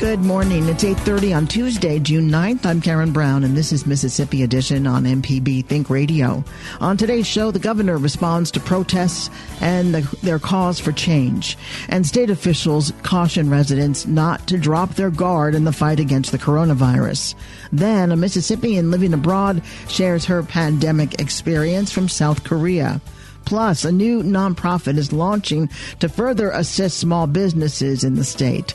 Good morning. It's 8:30 on Tuesday, June 9th. I'm Karen Brown and this is Mississippi Edition on MPB Think Radio. On today's show, the governor responds to protests and the, their cause for change. And state officials caution residents not to drop their guard in the fight against the coronavirus. Then, a Mississippian living abroad shares her pandemic experience from South Korea. Plus, a new nonprofit is launching to further assist small businesses in the state.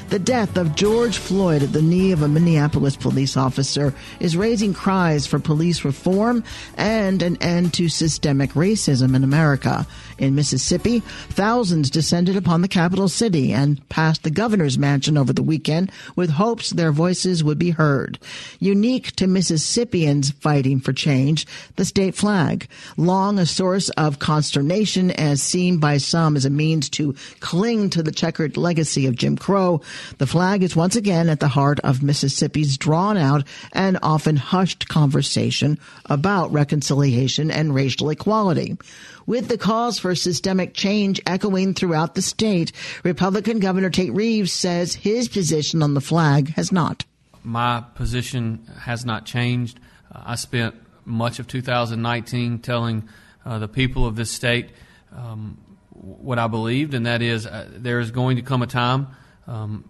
The death of George Floyd at the knee of a Minneapolis police officer is raising cries for police reform and an end to systemic racism in America. In Mississippi, thousands descended upon the capital city and passed the governor's mansion over the weekend with hopes their voices would be heard. Unique to Mississippians fighting for change, the state flag, long a source of consternation as seen by some as a means to cling to the checkered legacy of Jim Crow, the flag is once again at the heart of Mississippi's drawn out and often hushed conversation about reconciliation and racial equality. With the calls for systemic change echoing throughout the state, Republican Governor Tate Reeves says his position on the flag has not. My position has not changed. I spent much of 2019 telling uh, the people of this state um, what I believed, and that is uh, there is going to come a time um,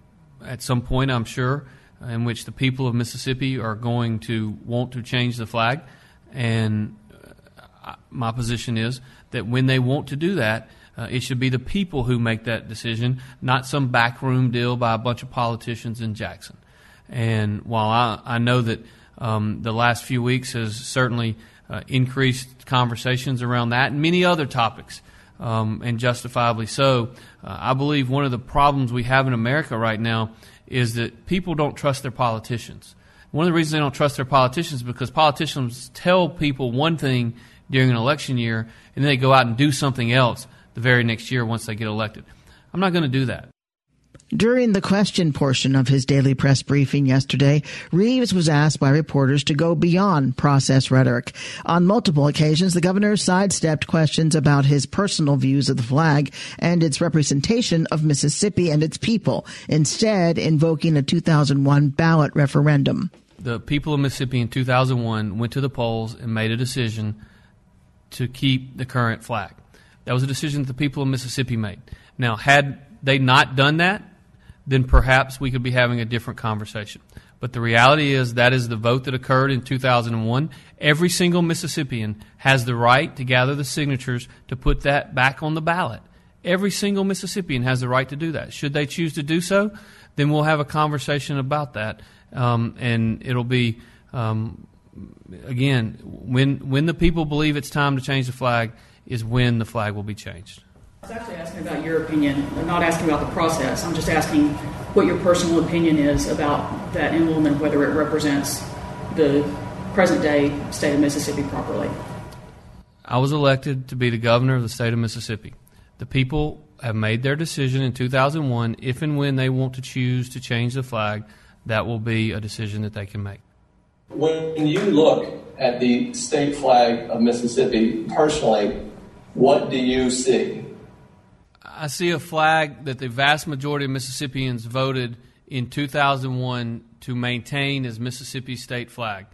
at some point, I'm sure, in which the people of Mississippi are going to want to change the flag. And uh, my position is that when they want to do that, uh, it should be the people who make that decision, not some backroom deal by a bunch of politicians in Jackson. And while I, I know that um, the last few weeks has certainly uh, increased conversations around that and many other topics, um, and justifiably so. Uh, I believe one of the problems we have in America right now is that people don't trust their politicians. One of the reasons they don't trust their politicians is because politicians tell people one thing during an election year and then they go out and do something else the very next year once they get elected. I'm not going to do that. During the question portion of his daily press briefing yesterday, Reeves was asked by reporters to go beyond process rhetoric. On multiple occasions, the governor sidestepped questions about his personal views of the flag and its representation of Mississippi and its people, instead invoking a 2001 ballot referendum. The people of Mississippi in 2001 went to the polls and made a decision to keep the current flag. That was a decision that the people of Mississippi made. Now, had they not done that, then perhaps we could be having a different conversation. But the reality is that is the vote that occurred in 2001. Every single Mississippian has the right to gather the signatures to put that back on the ballot. Every single Mississippian has the right to do that. Should they choose to do so, then we'll have a conversation about that. Um, and it'll be, um, again, when, when the people believe it's time to change the flag, is when the flag will be changed. I was actually asking about your opinion. I'm not asking about the process. I'm just asking what your personal opinion is about that emblem and whether it represents the present day state of Mississippi properly. I was elected to be the governor of the state of Mississippi. The people have made their decision in 2001. If and when they want to choose to change the flag, that will be a decision that they can make. When you look at the state flag of Mississippi personally, what do you see? I see a flag that the vast majority of Mississippians voted in 2001 to maintain as Mississippi's state flag.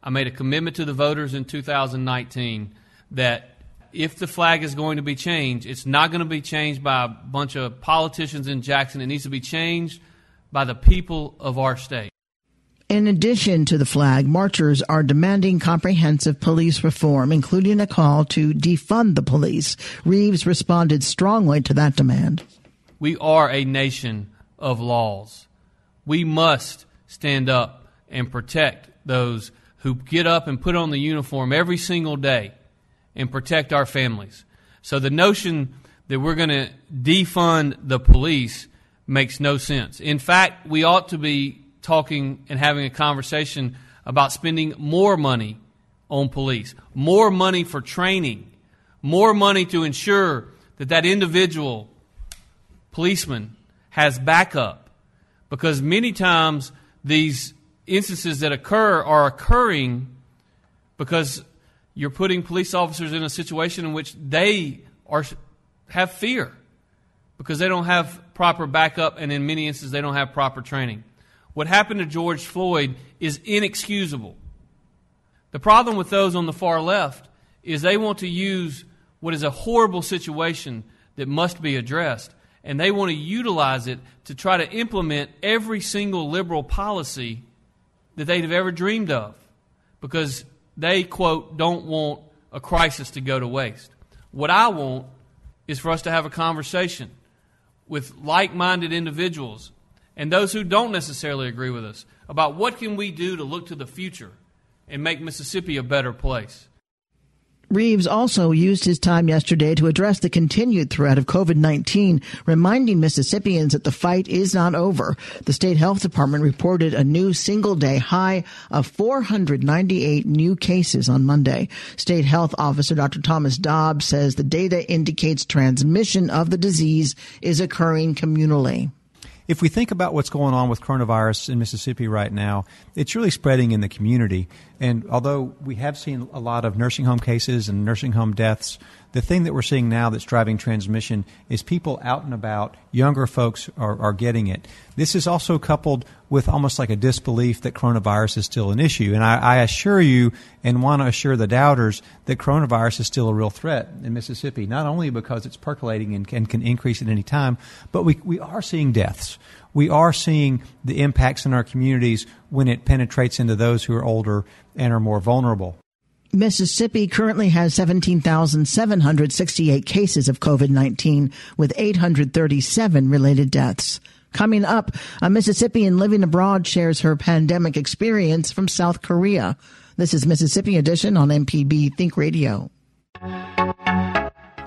I made a commitment to the voters in 2019 that if the flag is going to be changed, it's not going to be changed by a bunch of politicians in Jackson. It needs to be changed by the people of our state. In addition to the flag, marchers are demanding comprehensive police reform, including a call to defund the police. Reeves responded strongly to that demand. We are a nation of laws. We must stand up and protect those who get up and put on the uniform every single day and protect our families. So the notion that we're going to defund the police makes no sense. In fact, we ought to be talking and having a conversation about spending more money on police, more money for training, more money to ensure that that individual policeman has backup. Because many times these instances that occur are occurring because you're putting police officers in a situation in which they are have fear because they don't have proper backup and in many instances they don't have proper training. What happened to George Floyd is inexcusable. The problem with those on the far left is they want to use what is a horrible situation that must be addressed, and they want to utilize it to try to implement every single liberal policy that they'd have ever dreamed of because they, quote, don't want a crisis to go to waste. What I want is for us to have a conversation with like minded individuals and those who don't necessarily agree with us about what can we do to look to the future and make Mississippi a better place. Reeves also used his time yesterday to address the continued threat of COVID-19, reminding Mississippians that the fight is not over. The state health department reported a new single day high of 498 new cases on Monday. State health officer Dr. Thomas Dobbs says the data indicates transmission of the disease is occurring communally if we think about what's going on with coronavirus in Mississippi right now, it's really spreading in the community. And although we have seen a lot of nursing home cases and nursing home deaths, the thing that we're seeing now that's driving transmission is people out and about, younger folks are, are getting it. This is also coupled with almost like a disbelief that coronavirus is still an issue. And I, I assure you and want to assure the doubters that coronavirus is still a real threat in Mississippi, not only because it's percolating and, and can increase at any time, but we, we are seeing deaths we are seeing the impacts in our communities when it penetrates into those who are older and are more vulnerable. Mississippi currently has 17,768 cases of COVID-19 with 837 related deaths. Coming up, a Mississippian living abroad shares her pandemic experience from South Korea. This is Mississippi Edition on MPB Think Radio.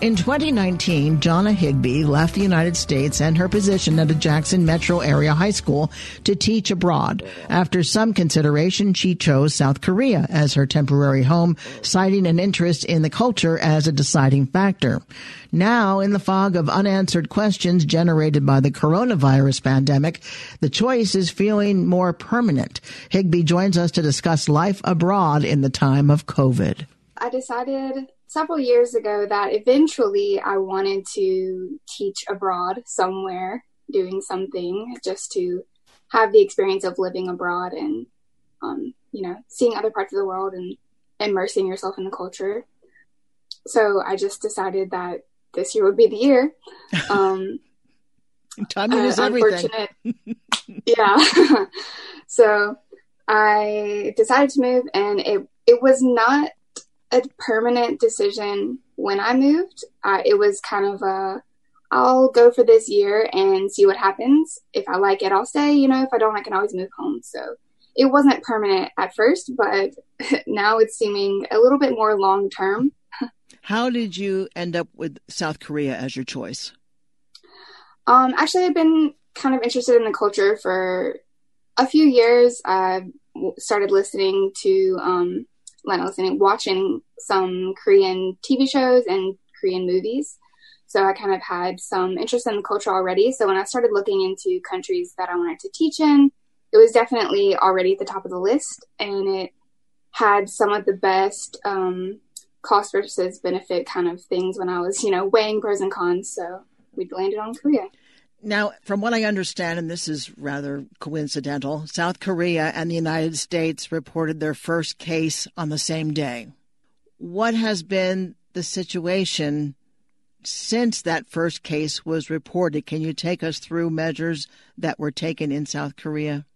In 2019, Jonna Higbee left the United States and her position at a Jackson metro area high school to teach abroad. After some consideration, she chose South Korea as her temporary home, citing an interest in the culture as a deciding factor. Now, in the fog of unanswered questions generated by the coronavirus pandemic, the choice is feeling more permanent. Higbee joins us to discuss life abroad in the time of COVID. I decided several years ago that eventually I wanted to teach abroad somewhere, doing something just to have the experience of living abroad and, um, you know, seeing other parts of the world and immersing yourself in the culture. So I just decided that this year would be the year. Um, Timing uh, is everything. yeah. so I decided to move, and it it was not a permanent decision when I moved. Uh, it was kind of a I'll go for this year and see what happens. If I like it, I'll stay. You know, if I don't, I can always move home. So it wasn't permanent at first, but now it's seeming a little bit more long term. How did you end up with South Korea as your choice? Um, actually, I've been kind of interested in the culture for a few years. I started listening to, um, not listening, watching some Korean TV shows and Korean movies. So I kind of had some interest in the culture already. So when I started looking into countries that I wanted to teach in, it was definitely already at the top of the list, and it had some of the best um, cost versus benefit kind of things when I was, you know, weighing pros and cons. So we landed on Korea. Now, from what I understand, and this is rather coincidental, South Korea and the United States reported their first case on the same day. What has been the situation since that first case was reported? Can you take us through measures that were taken in South Korea?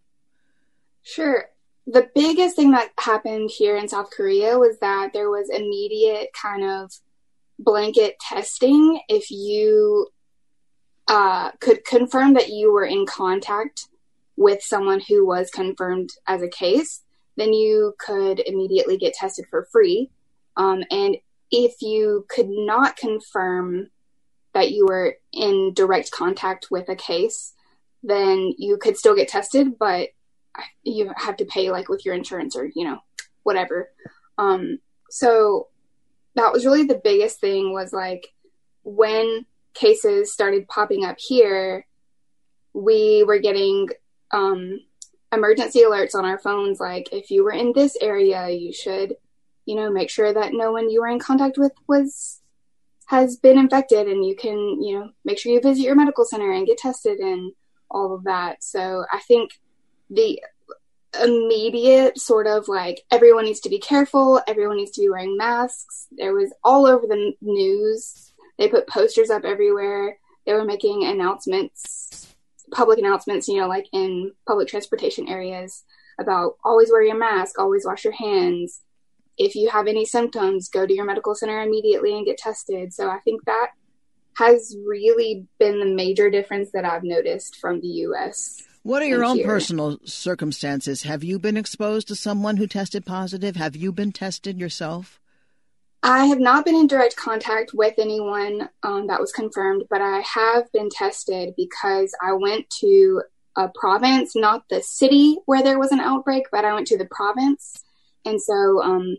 Sure. The biggest thing that happened here in South Korea was that there was immediate kind of blanket testing if you uh, could confirm that you were in contact with someone who was confirmed as a case, then you could immediately get tested for free. Um, and if you could not confirm that you were in direct contact with a case, then you could still get tested, but you have to pay like with your insurance or you know whatever um so that was really the biggest thing was like when cases started popping up here we were getting um emergency alerts on our phones like if you were in this area you should you know make sure that no one you were in contact with was has been infected and you can you know make sure you visit your medical center and get tested and all of that so i think the immediate sort of like everyone needs to be careful, everyone needs to be wearing masks. There was all over the news. They put posters up everywhere. They were making announcements, public announcements, you know, like in public transportation areas about always wear your mask, always wash your hands. If you have any symptoms, go to your medical center immediately and get tested. So I think that has really been the major difference that I've noticed from the US. What are your own here. personal circumstances? Have you been exposed to someone who tested positive? Have you been tested yourself? I have not been in direct contact with anyone um, that was confirmed, but I have been tested because I went to a province, not the city where there was an outbreak, but I went to the province. And so um,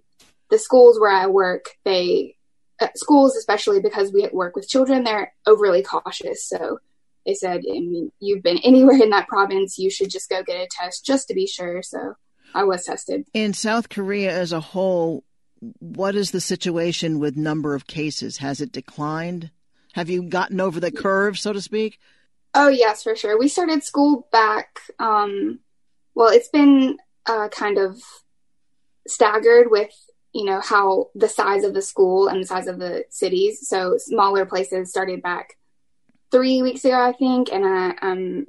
the schools where I work, they, uh, schools, especially because we work with children, they're overly cautious. So they said, I mean, you've been anywhere in that province, you should just go get a test just to be sure. So I was tested. In South Korea as a whole, what is the situation with number of cases? Has it declined? Have you gotten over the curve, so to speak? Oh yes, for sure. We started school back. Um, well, it's been uh, kind of staggered with you know how the size of the school and the size of the cities. So smaller places started back three weeks ago, I think, and I, um,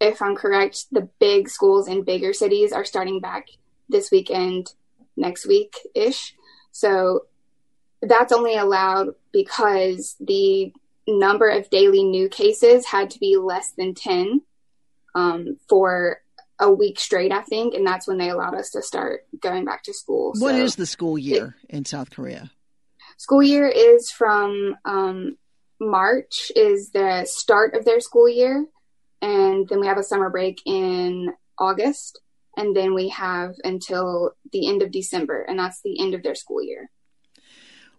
if I'm correct, the big schools in bigger cities are starting back this weekend, next week ish. So that's only allowed because the number of daily new cases had to be less than 10 um, for a week straight, I think. And that's when they allowed us to start going back to school. What so is the school year it, in South Korea? School year is from um, March is the start of their school year, and then we have a summer break in August, and then we have until the end of December, and that's the end of their school year.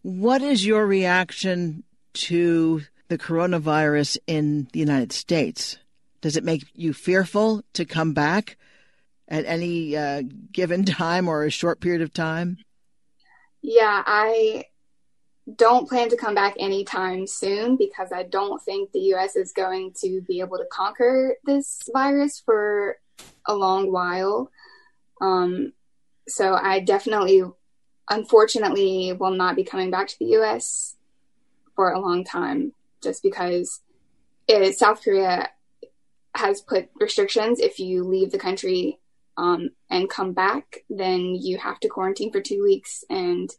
What is your reaction to the coronavirus in the United States? Does it make you fearful to come back at any uh, given time or a short period of time? Yeah, I don't plan to come back anytime soon because I don't think the US is going to be able to conquer this virus for a long while. Um, so I definitely, unfortunately, will not be coming back to the US for a long time just because it, South Korea has put restrictions if you leave the country um, and come back, then you have to quarantine for two weeks. And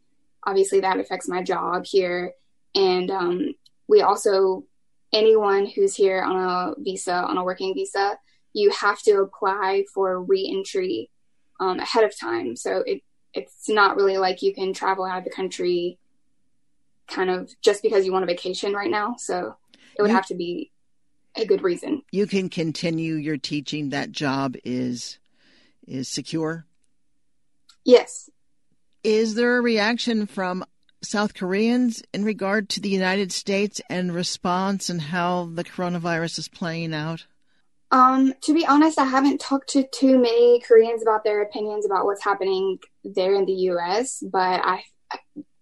obviously, that affects my job here. And um, we also, anyone who's here on a visa, on a working visa, you have to apply for reentry um, ahead of time. So it, it's not really like you can travel out of the country kind of just because you want a vacation right now. So it would you, have to be a good reason. You can continue your teaching. That job is is secure. Yes. Is there a reaction from South Koreans in regard to the United States and response and how the coronavirus is playing out? Um, to be honest, I haven't talked to too many Koreans about their opinions about what's happening there in the U.S., but I,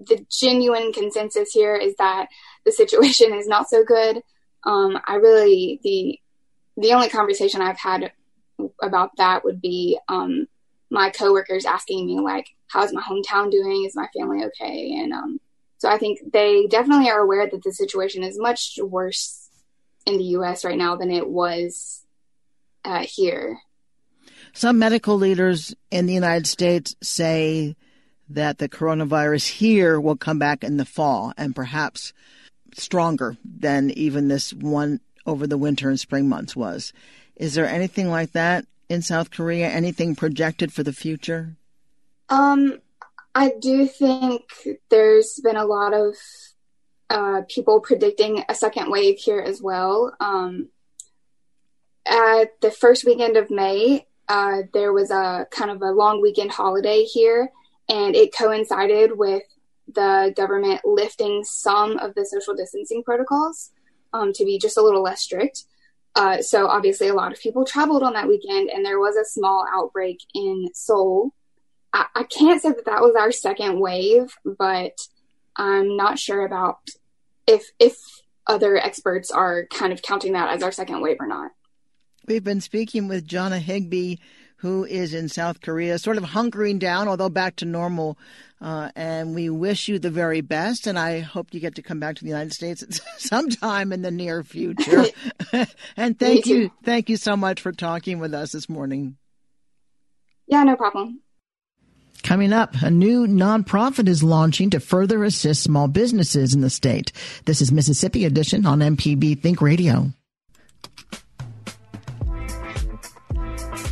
the genuine consensus here is that the situation is not so good. Um, I really the the only conversation I've had about that would be um, my coworkers asking me like, "How's my hometown doing? Is my family okay?" And um, so I think they definitely are aware that the situation is much worse in the U.S. right now than it was uh, here. Some medical leaders in the United States say that the coronavirus here will come back in the fall and perhaps stronger than even this one over the winter and spring months was. Is there anything like that in South Korea? Anything projected for the future? Um, I do think there's been a lot of uh, people predicting a second wave here as well. Um, at the first weekend of May, uh, there was a kind of a long weekend holiday here, and it coincided with the government lifting some of the social distancing protocols um, to be just a little less strict. Uh, so obviously, a lot of people traveled on that weekend, and there was a small outbreak in Seoul. I, I can't say that that was our second wave, but I'm not sure about if if other experts are kind of counting that as our second wave or not. We've been speaking with Jonna Higbee, who is in South Korea, sort of hunkering down, although back to normal. Uh, and we wish you the very best. And I hope you get to come back to the United States sometime in the near future. and thank you, thank you so much for talking with us this morning. Yeah, no problem. Coming up, a new nonprofit is launching to further assist small businesses in the state. This is Mississippi Edition on MPB Think Radio.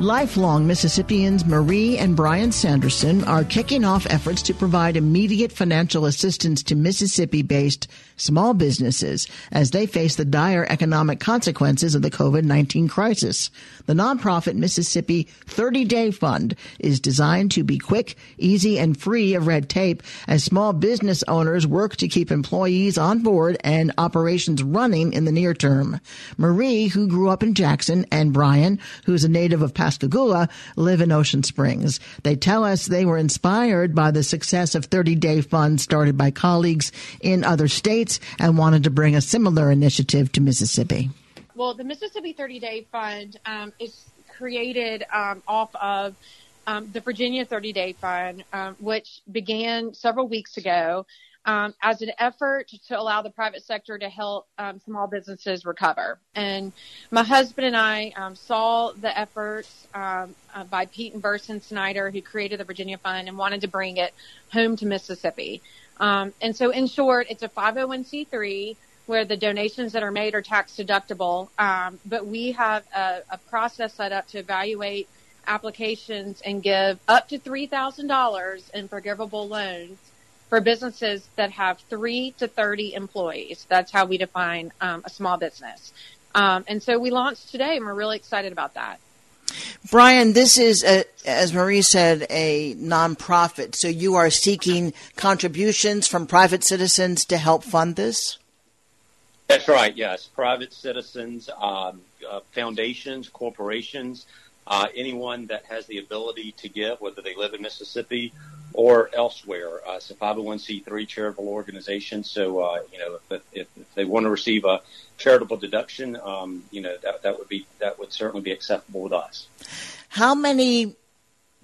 Lifelong Mississippians Marie and Brian Sanderson are kicking off efforts to provide immediate financial assistance to Mississippi based small businesses as they face the dire economic consequences of the COVID-19 crisis. The nonprofit Mississippi 30 Day Fund is designed to be quick, easy, and free of red tape as small business owners work to keep employees on board and operations running in the near term. Marie, who grew up in Jackson, and Brian, who's a native of Pascagoula live in Ocean Springs. They tell us they were inspired by the success of 30 Day Fund started by colleagues in other states and wanted to bring a similar initiative to Mississippi. Well, the Mississippi 30 Day Fund um, is created um, off of um, the Virginia 30 Day Fund, um, which began several weeks ago um, as an effort to allow the private sector to help um, small businesses recover. And my husband and I um, saw the efforts um, uh, by Pete and Burson Snyder, who created the Virginia Fund, and wanted to bring it home to Mississippi. Um, and so, in short, it's a 501c3 where the donations that are made are tax deductible. Um, but we have a, a process set up to evaluate applications and give up to $3,000 in forgivable loans for businesses that have three to 30 employees. That's how we define um, a small business. Um, and so we launched today and we're really excited about that. Brian, this is, a, as Marie said, a nonprofit. So you are seeking contributions from private citizens to help fund this? That's right. Yes, private citizens, um, uh, foundations, corporations, uh, anyone that has the ability to give, whether they live in Mississippi or elsewhere. Uh, it's a 501c3 charitable organization. So, uh, you know, if, if, if, they want to receive a charitable deduction, um, you know, that, that would be, that would certainly be acceptable with us. How many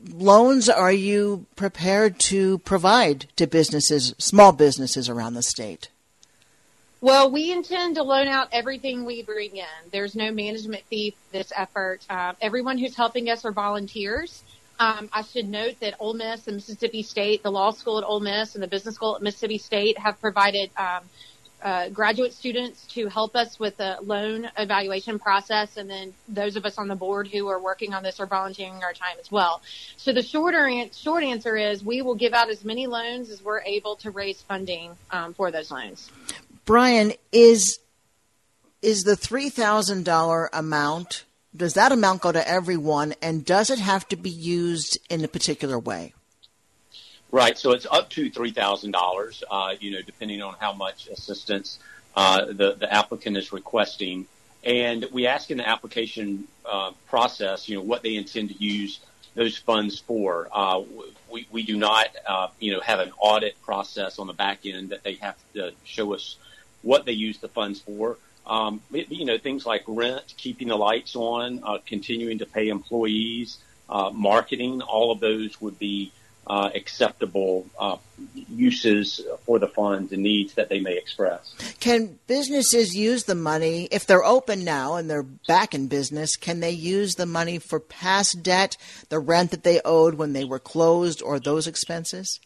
loans are you prepared to provide to businesses, small businesses around the state? Well, we intend to loan out everything we bring in. There's no management fee for this effort. Uh, everyone who's helping us are volunteers. Um, I should note that Ole Miss and Mississippi State, the law school at Ole Miss and the business school at Mississippi State have provided um, uh, graduate students to help us with the loan evaluation process. And then those of us on the board who are working on this are volunteering our time as well. So the shorter an- short answer is we will give out as many loans as we're able to raise funding um, for those loans. Brian, is is the three thousand dollar amount? Does that amount go to everyone, and does it have to be used in a particular way? Right. So it's up to three thousand uh, dollars. You know, depending on how much assistance uh, the the applicant is requesting, and we ask in the application uh, process, you know, what they intend to use those funds for. Uh, we we do not, uh, you know, have an audit process on the back end that they have to show us what they use the funds for. Um, you know, things like rent, keeping the lights on, uh, continuing to pay employees, uh, marketing, all of those would be uh, acceptable uh, uses for the funds and needs that they may express. Can businesses use the money if they're open now and they're back in business? Can they use the money for past debt, the rent that they owed when they were closed, or those expenses?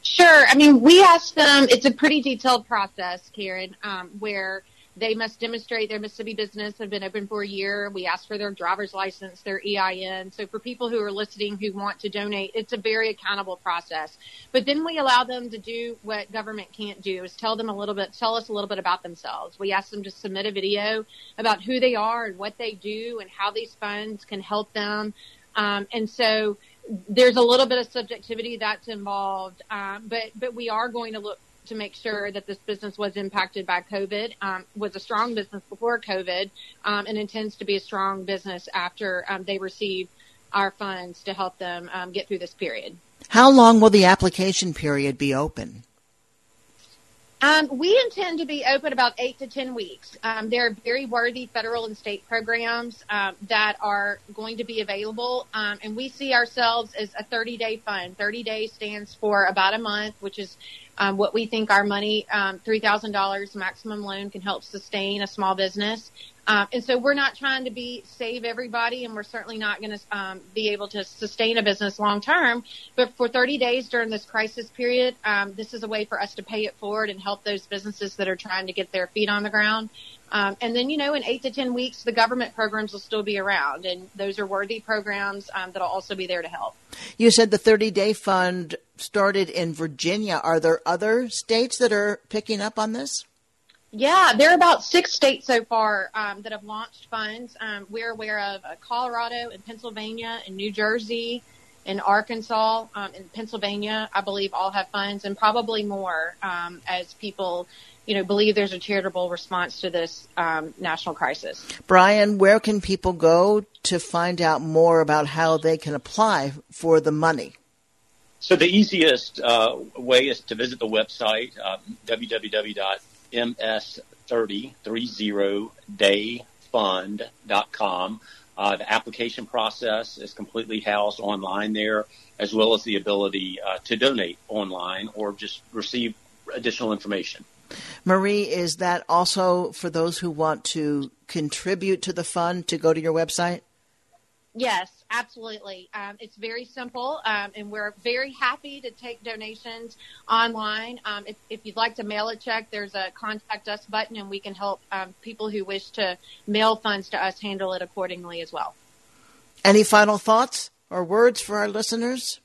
Sure. I mean, we asked them, it's a pretty detailed process, Karen, um, where they must demonstrate their Mississippi business have been open for a year. We ask for their driver's license, their EIN. So for people who are listening who want to donate, it's a very accountable process. But then we allow them to do what government can't do is tell them a little bit, tell us a little bit about themselves. We ask them to submit a video about who they are and what they do and how these funds can help them. Um, and so there's a little bit of subjectivity that's involved, um, but but we are going to look to make sure that this business was impacted by COVID, um, was a strong business before COVID, um, and intends to be a strong business after um, they receive our funds to help them um, get through this period. How long will the application period be open? Um, we intend to be open about eight to ten weeks. Um, there are very worthy federal and state programs um, that are going to be available, um, and we see ourselves as a 30-day fund. 30 days stands for about a month, which is um, what we think our money, um, $3,000 maximum loan can help sustain a small business. Um, and so we're not trying to be save everybody, and we're certainly not going to um, be able to sustain a business long term. But for 30 days during this crisis period, um, this is a way for us to pay it forward and help those businesses that are trying to get their feet on the ground. Um, and then, you know, in eight to 10 weeks, the government programs will still be around, and those are worthy programs um, that'll also be there to help. You said the 30 day fund started in Virginia. Are there other states that are picking up on this? Yeah, there are about six states so far um, that have launched funds. Um, we're aware of uh, Colorado and Pennsylvania and New Jersey and Arkansas um, and Pennsylvania. I believe all have funds and probably more um, as people, you know, believe there's a charitable response to this um, national crisis. Brian, where can people go to find out more about how they can apply for the money? So the easiest uh, way is to visit the website uh, www ms30dayfund.com. Uh, the application process is completely housed online there, as well as the ability uh, to donate online or just receive additional information. Marie, is that also for those who want to contribute to the fund to go to your website? Yes, absolutely. Um, it's very simple, um, and we're very happy to take donations online. Um, if, if, you'd like to mail a check, there's a contact us button, and we can help um, people who wish to mail funds to us handle it accordingly as well. Any final thoughts or words for our listeners?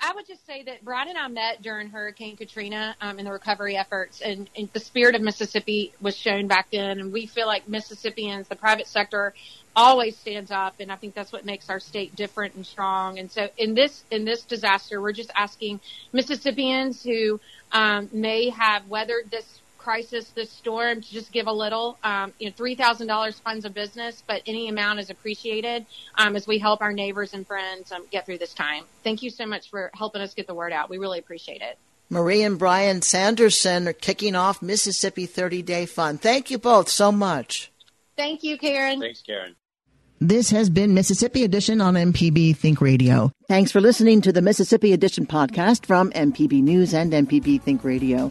I, would just say that Brian and I met during Hurricane Katrina um, in the recovery efforts, and, and, the spirit of Mississippi was shown back then. And we feel like Mississippians, the private sector, always stands up, and I think that's what makes our state different and strong. And so, in this in this disaster, we're just asking Mississippians who um, may have weathered this crisis, this storm, to just give a little. Um, you know, three thousand dollars funds a business, but any amount is appreciated um, as we help our neighbors and friends um, get through this time. Thank you so much for helping us get the word out. We really appreciate it. Marie and Brian Sanderson are kicking off Mississippi 30 Day Fund. Thank you both so much. Thank you, Karen. Thanks, Karen. This has been Mississippi Edition on MPB Think Radio. Thanks for listening to the Mississippi Edition podcast from MPB News and MPB Think Radio.